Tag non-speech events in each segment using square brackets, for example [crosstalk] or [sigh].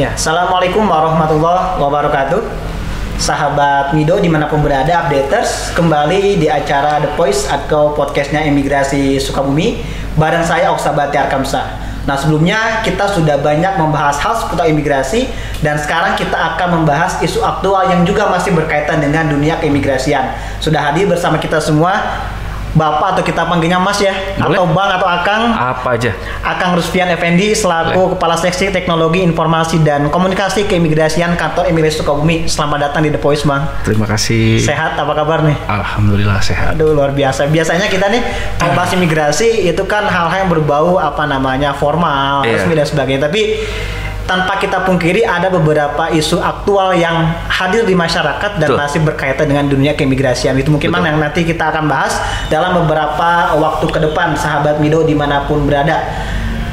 Ya, Assalamualaikum warahmatullahi wabarakatuh. Sahabat Mido di mana pun berada, updaters kembali di acara The Voice atau podcastnya Imigrasi Sukabumi bareng saya Oksa Bati Arkamsa. Nah sebelumnya kita sudah banyak membahas hal seputar imigrasi dan sekarang kita akan membahas isu aktual yang juga masih berkaitan dengan dunia keimigrasian. Sudah hadir bersama kita semua Bapak atau kita panggilnya Mas ya Boleh. atau Bang atau Akang Apa aja? Akang Rusfian Effendi selaku Kepala Seksi Teknologi Informasi dan Komunikasi Keimigrasian Kantor Imigrasi Sukabumi. Selamat datang di The Voice, Bang. Terima kasih. Sehat apa kabar nih? Alhamdulillah sehat. Aduh luar biasa. Biasanya kita nih kalau bahas imigrasi itu kan hal-hal yang berbau apa namanya formal, Iya. resmi dan sebagainya. Tapi tanpa kita pungkiri ada beberapa isu aktual yang hadir di masyarakat dan Betul. masih berkaitan dengan dunia keimigrasian. Itu mungkin Betul. Bang, yang nanti kita akan bahas dalam beberapa waktu ke depan sahabat Mido di mana pun berada.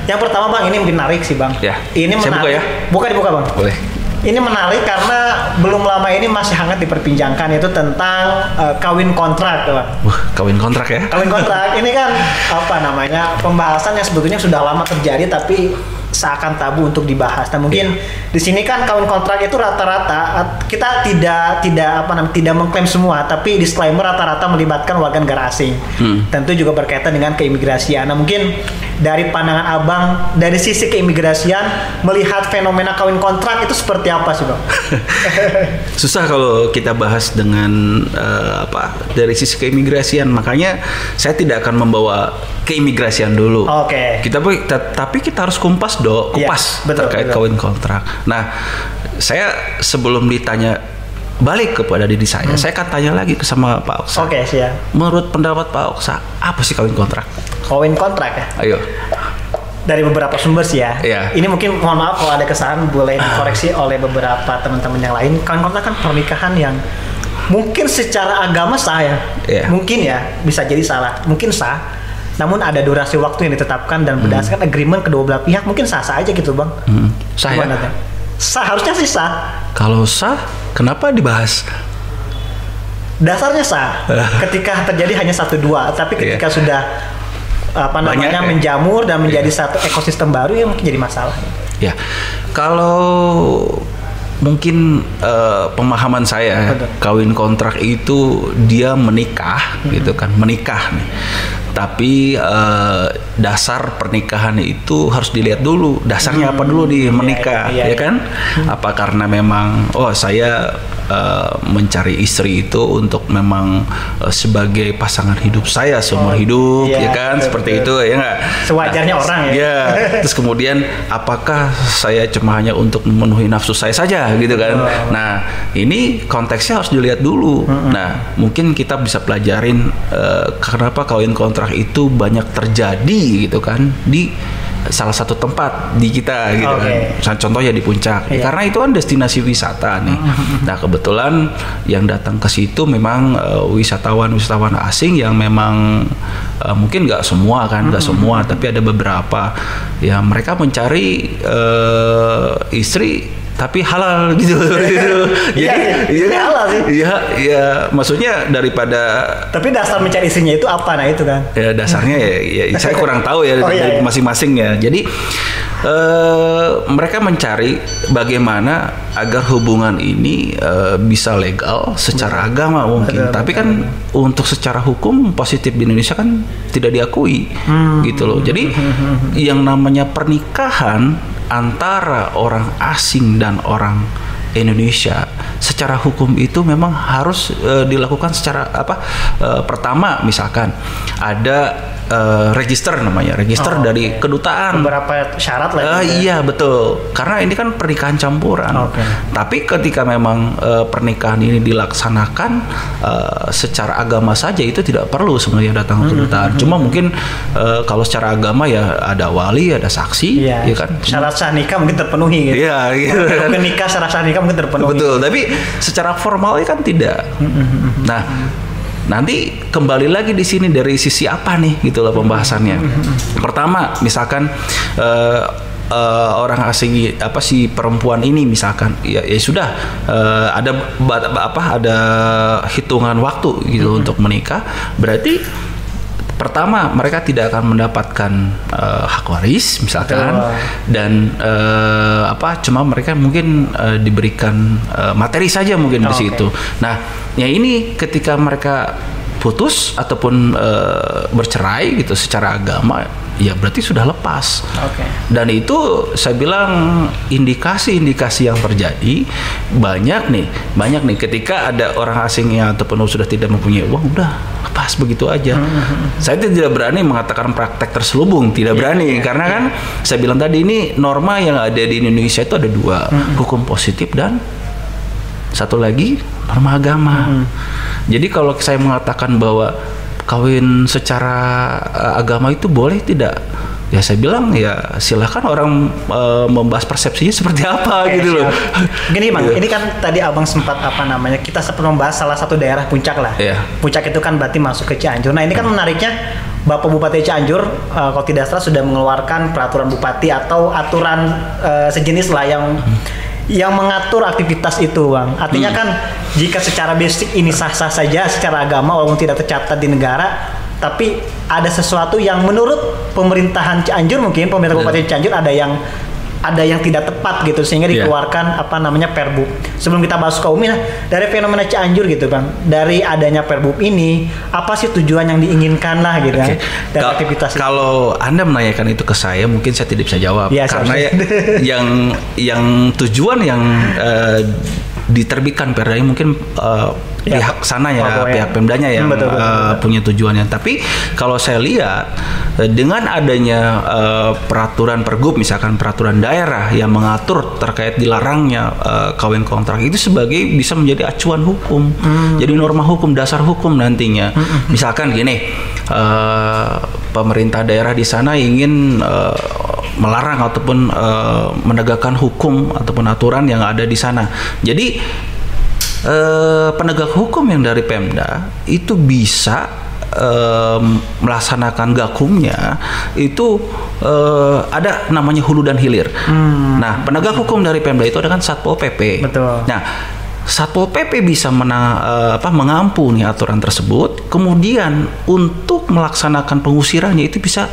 Yang pertama Bang, ini menarik sih Bang. Ya. Ini Saya menarik. buka ya? Buka dibuka Bang. Boleh. Ini menarik karena belum lama ini masih hangat diperbincangkan itu tentang eh, kawin kontrak, Bang. Wah, kawin kontrak ya? Kawin kontrak ini kan apa namanya pembahasan yang sebetulnya sudah lama terjadi tapi seakan tabu untuk dibahas. Nah mungkin di sini kan kawin kontrak itu rata-rata at- kita tidak tidak apa namanya tidak mengklaim semua tapi disclaimer rata-rata melibatkan warga negara asing. Hmm. Tentu juga berkaitan dengan keimigrasian. Nah mungkin dari pandangan abang dari sisi keimigrasian melihat fenomena kawin kontrak itu seperti apa sih bang? [laughs] Susah kalau kita bahas dengan eh, apa dari sisi keimigrasian. Makanya saya tidak akan membawa keimigrasian dulu. Oke. Kita ta- tapi kita harus kumpas dok, Iya, kupas betul, terkait betul. kawin kontrak. Nah, saya sebelum ditanya balik kepada diri saya, saya akan tanya lagi ke sama Pak Oksa. Hmm. Oke siap. Menurut pendapat Pak Oksa, apa sih kawin kontrak? Kawin kontrak ya? Ayo. dari beberapa sumber sih ya. Iya. Ini mungkin mohon maaf kalau ada kesalahan boleh dikoreksi oleh beberapa teman-teman yang lain. Kawin kontrak kan pernikahan yang mungkin secara agama sah ya. Iya. Mungkin ya bisa jadi salah. Mungkin sah. Namun ada durasi waktu yang ditetapkan dan berdasarkan agreement kedua belah pihak mungkin sah-sah aja gitu bang. Hmm, sah ya? Sah harusnya sih sah. Kalau sah, kenapa dibahas? Dasarnya sah. [laughs] ketika terjadi hanya satu dua, tapi ketika sudah apa Banyak namanya ya? menjamur dan menjadi satu ekosistem baru yang mungkin jadi masalah. Ya, kalau mungkin eh, pemahaman saya Betul. kawin kontrak itu dia menikah gitu kan menikah nih tapi eh, dasar pernikahan itu harus dilihat dulu. Dasarnya apa dulu di iya, menikah iya, ya iya. kan? Apa karena memang oh saya eh, mencari istri itu untuk memang eh, sebagai pasangan hidup saya seumur Oh, hidup iya, ya kan? betul, seperti betul. itu ya nggak? Sewajarnya orang ya. ya terus kemudian apakah saya cuma hanya untuk memenuhi nafsu saya saja gitu kan? Oh. nah ini konteksnya harus dilihat dulu. Nah mungkin kita bisa pelajarin eh, kenapa kawin kontrak itu banyak terjadi gitu kan di salah satu tempat di kita gitu Oke. kan contohnya di puncak. Iya. karena itu kan destinasi wisata nih. Nah kebetulan yang datang ke situ memang eh, wisatawan-wisatawan asing yang memang eh, mungkin nggak semua kan nggak semua tapi ada beberapa. Ya mereka mencari eh, istri tapi halal [laughs] gitu, gitu. [laughs] Jadi iya, kan? halal sih. iya iya maksudnya daripada Tapi dasar mencari istrinya itu apa? Nah itu kan. ya dasarnya ya, ya [laughs] saya kurang tahu ya Oh, dari iya. masing-masing ya. Jadi eh, mereka mencari bagaimana agar hubungan ini eh, bisa legal secara agama mungkin. Betul, Tapi kan untuk secara hukum positif di Indonesia kan tidak diakui Hmm. gitu loh. Jadi yang namanya pernikahan antara orang asing dan orang Indonesia. Secara hukum itu memang harus eh, dilakukan secara apa eh, pertama misalkan ada eh, register namanya register Oh, dari kedutaan Beberapa syarat lah. Ya. iya betul karena ini kan pernikahan campuran Oke. tapi ketika memang eh, pernikahan ini dilaksanakan eh, secara agama saja itu tidak perlu sebenarnya datang Hmm, ke kedutaan cuma mungkin eh, kalau secara agama ya ada wali ada saksi Iya. ya kan Syarat sah nikah mungkin terpenuhi gitu. Iya gitu kan. Kalau nikah syarat sah nikah mungkin terpenuhi. Betul, tapi secara formal kan tidak. Nah, nanti kembali lagi di sini dari sisi apa nih gitu loh pembahasannya. Pertama, misalkan eh, eh, orang asing apa si perempuan ini misalkan ya, ya sudah eh, ada apa ada hitungan waktu gitu untuk menikah berarti pertama mereka tidak akan mendapatkan uh, hak waris misalkan Betul. dan uh, apa cuma mereka mungkin uh, diberikan uh, materi saja mungkin di Oke. situ. Nah, ya ini ketika mereka putus ataupun uh, bercerai gitu secara agama ya berarti sudah lepas. Oke. Dan itu saya bilang indikasi-indikasi yang terjadi banyak nih, banyak nih ketika ada orang asing yang ataupun sudah tidak mempunyai uang udah lepas begitu aja. Saya tidak berani mengatakan praktek terselubung, tidak berani karena kan saya bilang tadi ini norma yang ada di Indonesia itu ada dua, hukum positif dan satu lagi norma agama. Jadi kalau saya mengatakan bahwa kawin secara eh, agama itu boleh tidak? Ya saya bilang ya silakan orang eh, membahas persepsinya seperti apa Oke, gitu loh. Gini bang, Iya. ini kan tadi abang sempat apa namanya kita sempat membahas salah satu daerah puncak lah. Iya. Puncak itu kan berarti masuk ke Cianjur. Nah ini kan menariknya Bapak Bupati Cianjur eh, kalau tidak salah sudah mengeluarkan peraturan bupati atau aturan eh, sejenis lah yang yang mengatur aktivitas itu bang. Artinya kan jika secara basic ini sah-sah saja secara agama walaupun tidak tercatat di negara, tapi ada sesuatu yang menurut pemerintahan Cianjur mungkin pemerintah. Bupati Cianjur ada yang ada yang tidak tepat gitu sehingga Iya. dikeluarkan apa namanya Perbup. Sebelum kita bahas ke Umi, nah, dari fenomena Cianjur gitu bang, dari adanya Perbup ini apa sih tujuan yang diinginkan lah gitu Oke. kan dari Kal- aktivitas itu? Kalau Anda menanyakan itu ke saya, mungkin saya tidak bisa jawab Iya, karena ya, [laughs] yang yang tujuan yang eh, diterbitkan perda ini mungkin eh, Ya, pihak sana ya, ya. pihak Pemdanya yang Hmm, betul, betul, eh, betul. punya tujuannya. Tapi kalau saya lihat dengan adanya eh, peraturan pergub, misalkan peraturan daerah yang mengatur terkait dilarangnya eh, kawin kontrak itu sebagai bisa menjadi acuan hukum, Hmm. jadi norma hukum dasar hukum nantinya. Misalkan gini, eh, pemerintah daerah di sana ingin eh, melarang ataupun eh, menegakkan hukum ataupun aturan yang ada di sana. Jadi eh, penegak hukum yang dari Pemda itu bisa eh, melaksanakan gakumnya itu eh, ada namanya hulu dan hilir. Nah, penegak hukum dari Pemda itu ada kan Satpol PP. Betul. Nah, Satpol PP bisa mena, eh, apa, mengampuni aturan tersebut, kemudian untuk melaksanakan pengusirannya itu bisa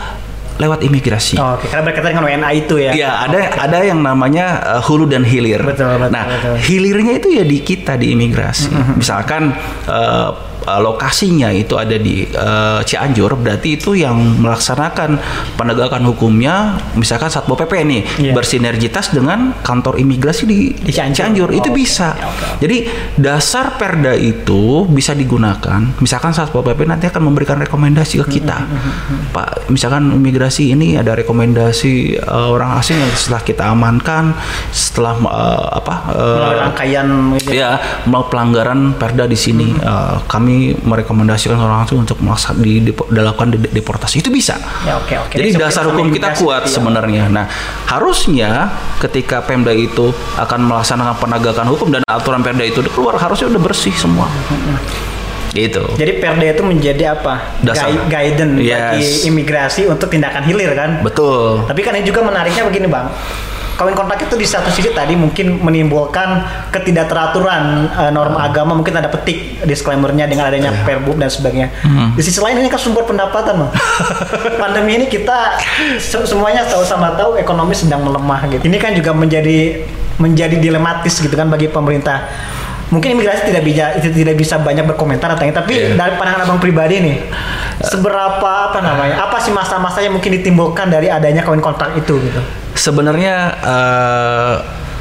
lewat imigrasi. Oh, Oke, karena berkaitan dengan WNA itu ya. Iya, ada ada yang namanya uh, hulu dan hilir. Betul, betul, nah, betul. hilirnya itu ya di kita di imigrasi. Misalkan uh, lokasinya itu ada di uh, Cianjur, berarti itu yang melaksanakan penegakan hukumnya, misalkan Satpol PP nih Iya. bersinergitas dengan kantor imigrasi di, Di Cianjur. itu Oh, bisa. oke, oke. Jadi dasar perda itu bisa digunakan. Misalkan Satpol PP nanti akan memberikan rekomendasi ke kita, Pak. Misalkan imigrasi ini ada rekomendasi uh, orang asing yang setelah kita amankan, setelah uh, apa? uh, Melalui rangkaian. Ya, mau pelanggaran perda di sini, uh, kami merekomendasikan orang asing untuk melaksa- di, depo- dilakukan de- deportasi itu bisa. Ya, oke, oke. Jadi Jadi dasar hukum kita imigrasi kuat gitu ya. sebenarnya. Nah, harusnya ketika Pemda itu akan melaksanakan penegakan hukum dan aturan Pemda itu keluar, harusnya udah bersih semua. Gitu. Jadi Perda itu menjadi apa? Dasar. Gui- guidance bagi Yes. imigrasi untuk tindakan hilir kan? Betul. Tapi kan ini juga menariknya begini bang, kawin kontrak itu di satu sisi tadi mungkin menimbulkan ketidakteraturan eh, norma agama, mungkin ada petik disclaimernya dengan adanya perbub dan sebagainya. Di sisi lain ini kan sumber pendapatan bang. [laughs] Pandemi ini kita se- semuanya tahu sama tahu ekonomi sedang melemah gitu. Ini kan juga menjadi menjadi dilematis gitu kan bagi pemerintah. Mungkin imigrasi tidak bisa tidak bisa banyak berkomentar atau tapi Iya. dari pandangan abang pribadi nih, seberapa apa namanya? Apa sih masa-masa yang mungkin ditimbulkan dari adanya kawin kontrak itu gitu? Sebenarnya eh,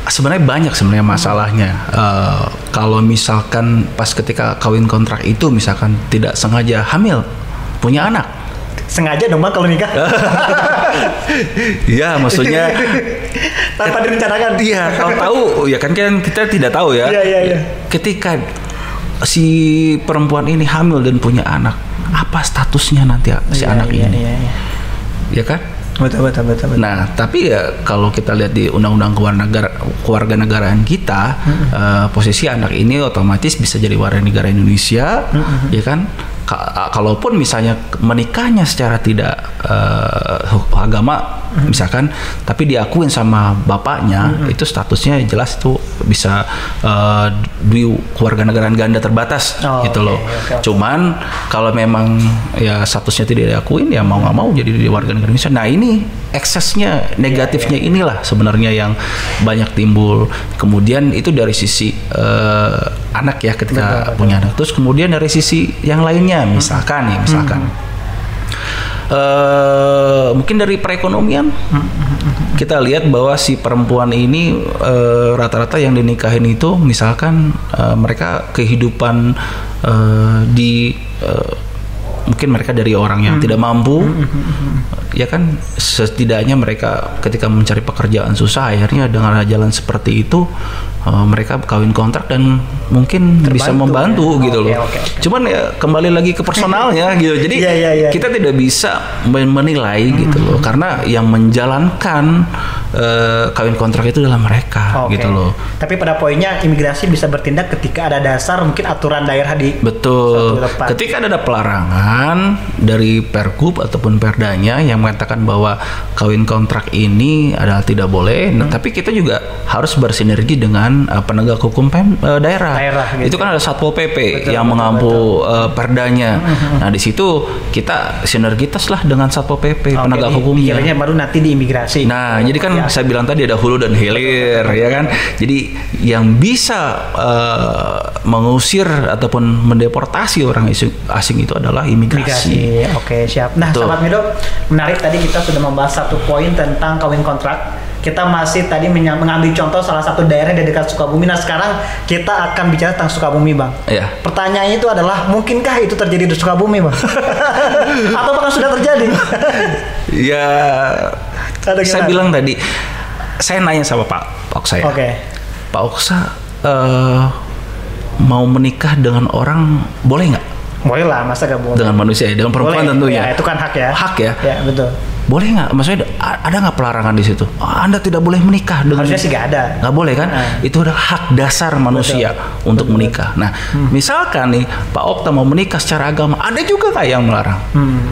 sebenarnya banyak sebenarnya masalahnya. Eh, kalau misalkan pas ketika kawin kontrak itu misalkan tidak sengaja hamil punya anak. Sengaja dong bang kalau nikah Iya, maksudnya [laughs] tanpa direncanakan. Iya, kalau tahu ya kan kan kita tidak tahu ya. Iya, iya, iya. Ketika si perempuan ini hamil dan punya anak, apa statusnya nanti si Iya, anak iya, ini? Iya, iya. Ya kan? Betul betul betul. betul. Nah, tapi ya kalau kita lihat di undang-undang kewarganegara- kewarganegaraan kita, eh, posisi anak ini otomatis bisa jadi warga negara Indonesia, ya kan? Ka- kalaupun misalnya menikahnya secara tidak eh, agama misalkan tapi diakuin sama bapaknya itu statusnya jelas itu bisa uh, keluarga negaraan ganda terbatas Oh, gitu oke, loh. oke. Cuman kalau memang ya statusnya tidak diakuin ya mau nggak mau jadi warga negara Indonesia. Nah ini eksesnya negatifnya Iya, inilah sebenarnya yang banyak timbul. Kemudian itu dari sisi eh, anak ya ketika Betul, betul. punya anak. Terus kemudian dari sisi yang lainnya misalkan nih misalkan. Eh mungkin dari perekonomian. Kita lihat bahwa si perempuan ini eh, rata-rata yang dinikahin itu misalkan eh, mereka kehidupan eh, di mungkin mereka dari orang yang tidak mampu ya kan setidaknya mereka ketika mencari pekerjaan susah akhirnya dengan jalan seperti itu eh, mereka kawin kontrak dan mungkin bisa Terbantu, membantu ya. gitu Oke, loh oke, oke. cuman ya kembali lagi ke personalnya [laughs] gitu jadi Iya, iya, iya. kita tidak bisa men- menilai gitu loh Hmm. karena yang menjalankan eh, kawin kontrak itu adalah mereka Oke. gitu loh Tapi pada poinnya imigrasi bisa bertindak ketika ada dasar mungkin aturan daerah di Betul. Ketika ada pelarangan dari Pergub ataupun Perdanya yang mengatakan bahwa kawin kontrak ini adalah tidak boleh, nah, tapi kita juga harus bersinergi dengan uh, penegak hukum pem, uh, daerah. Daerah, gitu. Itu kan ada Satpol PP Betul, yang betul, mengampu uh, Perdanya. Nah, di situ kita sinergitas lah dengan Satpol PP Oke, penegak hukumnya. dikiranya baru nanti di imigrasi. Nah, jadi kan Ya. saya bilang tadi ada hulu dan hilir, ya kan. Jadi yang bisa eh, mengusir ataupun mendeportasi orang asing, asing itu adalah imigrasi. Imigrasi. Oke, siap. Nah, Betul. sahabat Mido, menarik tadi kita sudah membahas satu poin tentang kawin kontrak. Kita masih tadi mengambil contoh salah satu daerah di dekat Sukabumi. Nah, sekarang kita akan bicara tentang Sukabumi, Bang. Ya. Pertanyaannya itu adalah, mungkinkah itu terjadi di Sukabumi, Bang? [laughs] Atau bahkan sudah terjadi? [laughs] Ya, saya bilang tadi, saya nanya sama Pak Pak Oksa ya. Oke. Pak Oksa eh, mau menikah dengan orang boleh nggak? Boleh lah, masa gak boleh? Dengan manusia ya, dengan perempuan Boleh. tentunya. Ya, itu kan hak ya. Hak ya. Ya, betul. Boleh nggak? Maksudnya ada nggak pelarangan di situ? Oh, anda tidak boleh menikah dengan Harusnya sih nggak ada. nggak boleh kan? Nah. Itu adalah hak dasar manusia untuk menikah. Nah, Hmm. misalkan nih Pak Okta mau menikah secara agama, ada juga nggak yang melarang? Hmm.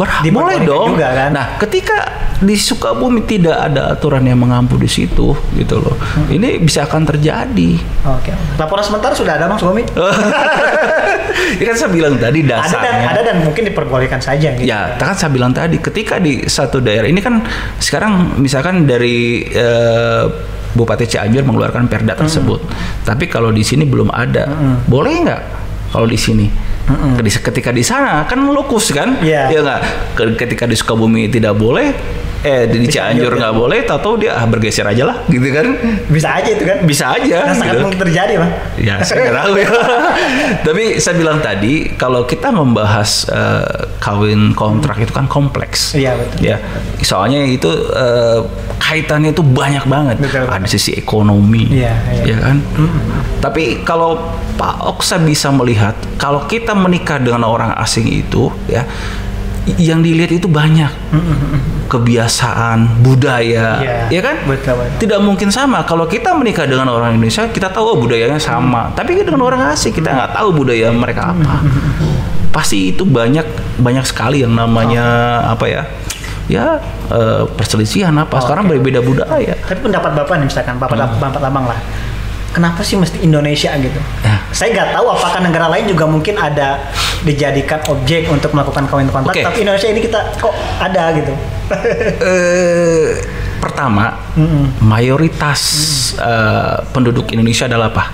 Berhak boleh dong. juga kan? Nah, ketika di Sukabumi tidak ada aturan yang mengampu di situ, gitu loh. Hmm. Ini bisa akan terjadi. Oke. Laporan sementara sudah ada, Bang Sukabumi? [laughs] ya kan saya bilang tadi Ada dan, dasarnya. ada dan mungkin diperbolehkan saja. Gitu. Ya, kan saya bilang tadi, ketika di satu daerah ini kan sekarang misalkan dari eh, Bupati Cianjur mengeluarkan perda tersebut, tapi kalau di sini belum ada, boleh nggak kalau di sini? Kedi- Ketika di sana kan lokus kan, Iya. ya nggak. Ke- Ketika di Sukabumi tidak boleh, eh di, Cianjur nggak boleh, tahu dia ah, bergeser aja lah, gitu kan? Bisa aja itu kan? Bisa aja. Nah, sangat gitu. mungkin terjadi, Bang. Ya, saya tahu ya. Tapi saya bilang tadi, kalau kita membahas eh, kawin kontrak itu kan kompleks. Iya, betul. Ya, soalnya itu eh, kaitannya itu banyak banget. Betul. Ada sisi ekonomi, Iya, iya. ya kan. Tapi kalau Pak Oksa bisa melihat, kalau kita menikah dengan orang asing itu, ya, yang dilihat itu banyak kebiasaan, budaya, Iya, ya kan? betul, betul. Tidak mungkin sama. Kalau kita menikah dengan orang Indonesia, kita tahu oh, budayanya sama. Tapi dengan orang asing kita nggak tahu budaya mereka apa. Pasti itu banyak banyak sekali yang namanya apa ya? Ya eh, perselisihan apa? Sekarang berbeda budaya. Tapi pendapat Bapak nih misalkan, Bapak, Hmm. Bapak Lambang lah. Kenapa sih mesti Indonesia gitu? Ya. Saya nggak tahu apakah negara lain juga mungkin ada dijadikan objek untuk melakukan kawin kontrak. Oke. Tapi Indonesia ini kita kok ada gitu. Eh, pertama, Mm-mm. mayoritas eh, penduduk Indonesia adalah apa?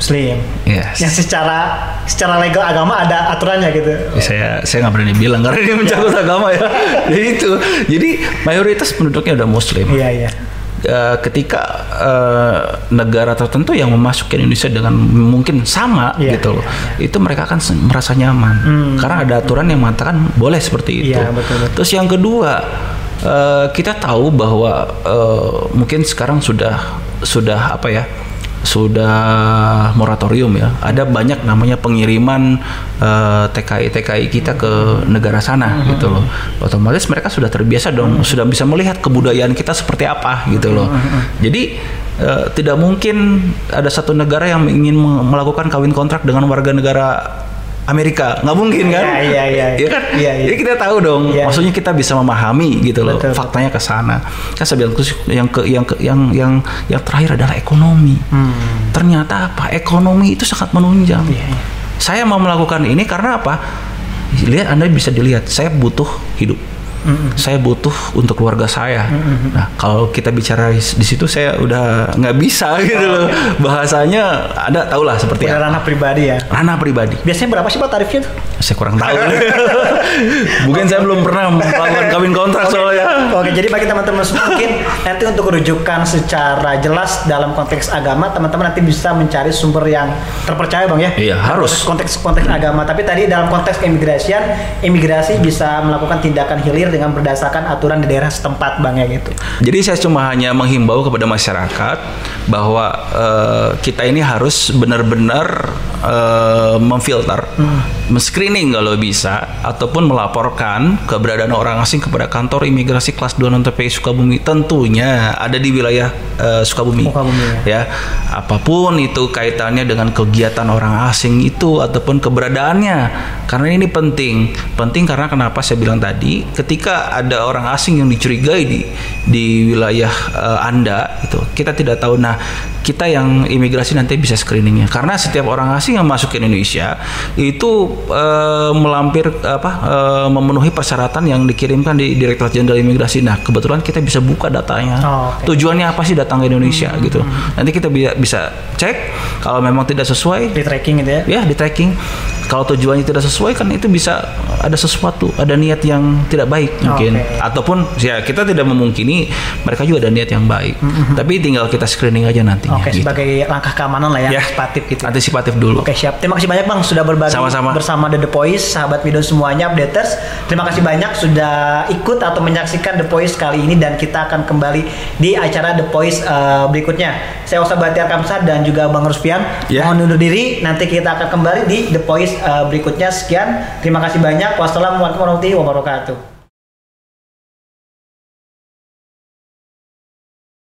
Muslim. Yes. Yang secara secara legal agama ada aturannya gitu. Ya, saya saya nggak berani bilang karena ini mencabut agama ya. [laughs] Jadi itu. Jadi mayoritas penduduknya udah Muslim. Iya iya. Eh, ketika eh, negara tertentu yang memasuki Indonesia dengan mungkin sama Iya, gitu loh, iya, itu mereka akan merasa nyaman Hmm. karena ada aturan yang mengatakan boleh seperti itu. Iya, betul, betul. Terus yang kedua, eh, kita tahu bahwa eh, mungkin sekarang sudah sudah apa ya? Sudah moratorium ya. Ada banyak namanya pengiriman eh, TKI TKI kita ke negara sana Hmm. gitu loh. Otomatis mereka sudah terbiasa dong, sudah bisa melihat kebudayaan kita seperti apa gitu loh. Hmm, Jadi eh, tidak mungkin ada satu negara yang ingin me- melakukan kawin kontrak dengan warga negara Amerika. Nggak mungkin kan? Iya, iya, iya. Iya kan? Iya, iya. jadi kita tahu dong Iya, maksudnya kita bisa memahami gitu loh Betul, faktanya ke sana. Kan saya bilang terus yang ke yang ke yang yang yang terakhir adalah ekonomi. Hmm. ternyata apa? Ekonomi itu sangat menunjang. Iya, iya. saya mau melakukan ini karena apa? Lihat anda bisa dilihat saya butuh hidup saya butuh untuk keluarga saya. Nah, kalau kita bicara di situ saya udah nggak bisa [laughs] gitu loh. Bahasanya ada tau lah seperti apa. ranah pribadi ya. Ranah pribadi. Biasanya berapa sih Pak tarifnya tuh? Saya kurang tahu. [laughs] Mungkin saya belum pernah melakukan kawin kontrak soalnya. Oke, jadi bagi teman-teman mungkin nanti untuk rujukan secara jelas dalam konteks agama, teman-teman nanti bisa mencari sumber yang terpercaya, Bang ya. Iya, harus. Konteks konteks agama, tapi tadi dalam konteks keimigrasian, imigrasi bisa melakukan tindakan hilir dengan berdasarkan aturan di daerah setempat, Bang ya gitu. Jadi saya cuma hanya menghimbau kepada masyarakat bahwa eh, kita ini harus benar-benar eh, memfilter, men-screening kalau bisa, ataupun melaporkan keberadaan orang asing kepada kantor imigrasi kelas 2 non TPI Sukabumi. Tentunya ada di wilayah eh, Sukabumi. Sukabumi, ya. Apa pun itu kaitannya dengan kegiatan orang asing itu ataupun keberadaannya. Karena ini penting. Penting karena kenapa saya bilang tadi, ketika ada orang asing yang dicurigai di di wilayah eh, Anda itu, kita tidak tahu nah kita yang imigrasi nanti bisa screeningnya karena setiap orang asing yang masuk ke Indonesia itu eh, melampir apa eh, memenuhi persyaratan yang dikirimkan di Direktorat Jenderal Imigrasi. Nah, kebetulan kita bisa buka datanya. Oh, oke. Tujuannya apa sih datang ke Indonesia gitu. Nanti kita bi- bisa cek kalau memang tidak sesuai Di tracking gitu ya. ya di tracking. Kalau tujuannya tidak sesuai kan itu bisa ada sesuatu, ada niat yang tidak baik mungkin Oke. ataupun ya kita tidak memungkini mereka juga ada niat yang baik. Tapi tinggal kita screening aja nantinya Oke, gitu. sebagai langkah keamanan lah ya, Ya. antisipatif gitu. Antisipatif dulu. Oke siap. Terima kasih banyak bang sudah berbagi Sama-sama. bersama The, The Voice, sahabat Midon semuanya, updaters. Terima kasih banyak sudah ikut atau menyaksikan The Voice kali ini dan kita akan kembali di acara The Voice eh, berikutnya. Saya Osa Batiar Kamsah dan juga Bang Rusfian. Ya. Mohon undur diri. Nanti kita akan kembali di The Voice eh, berikutnya. Sekian. Terima kasih banyak. Wassalamualaikum warahmatullahi wabarakatuh.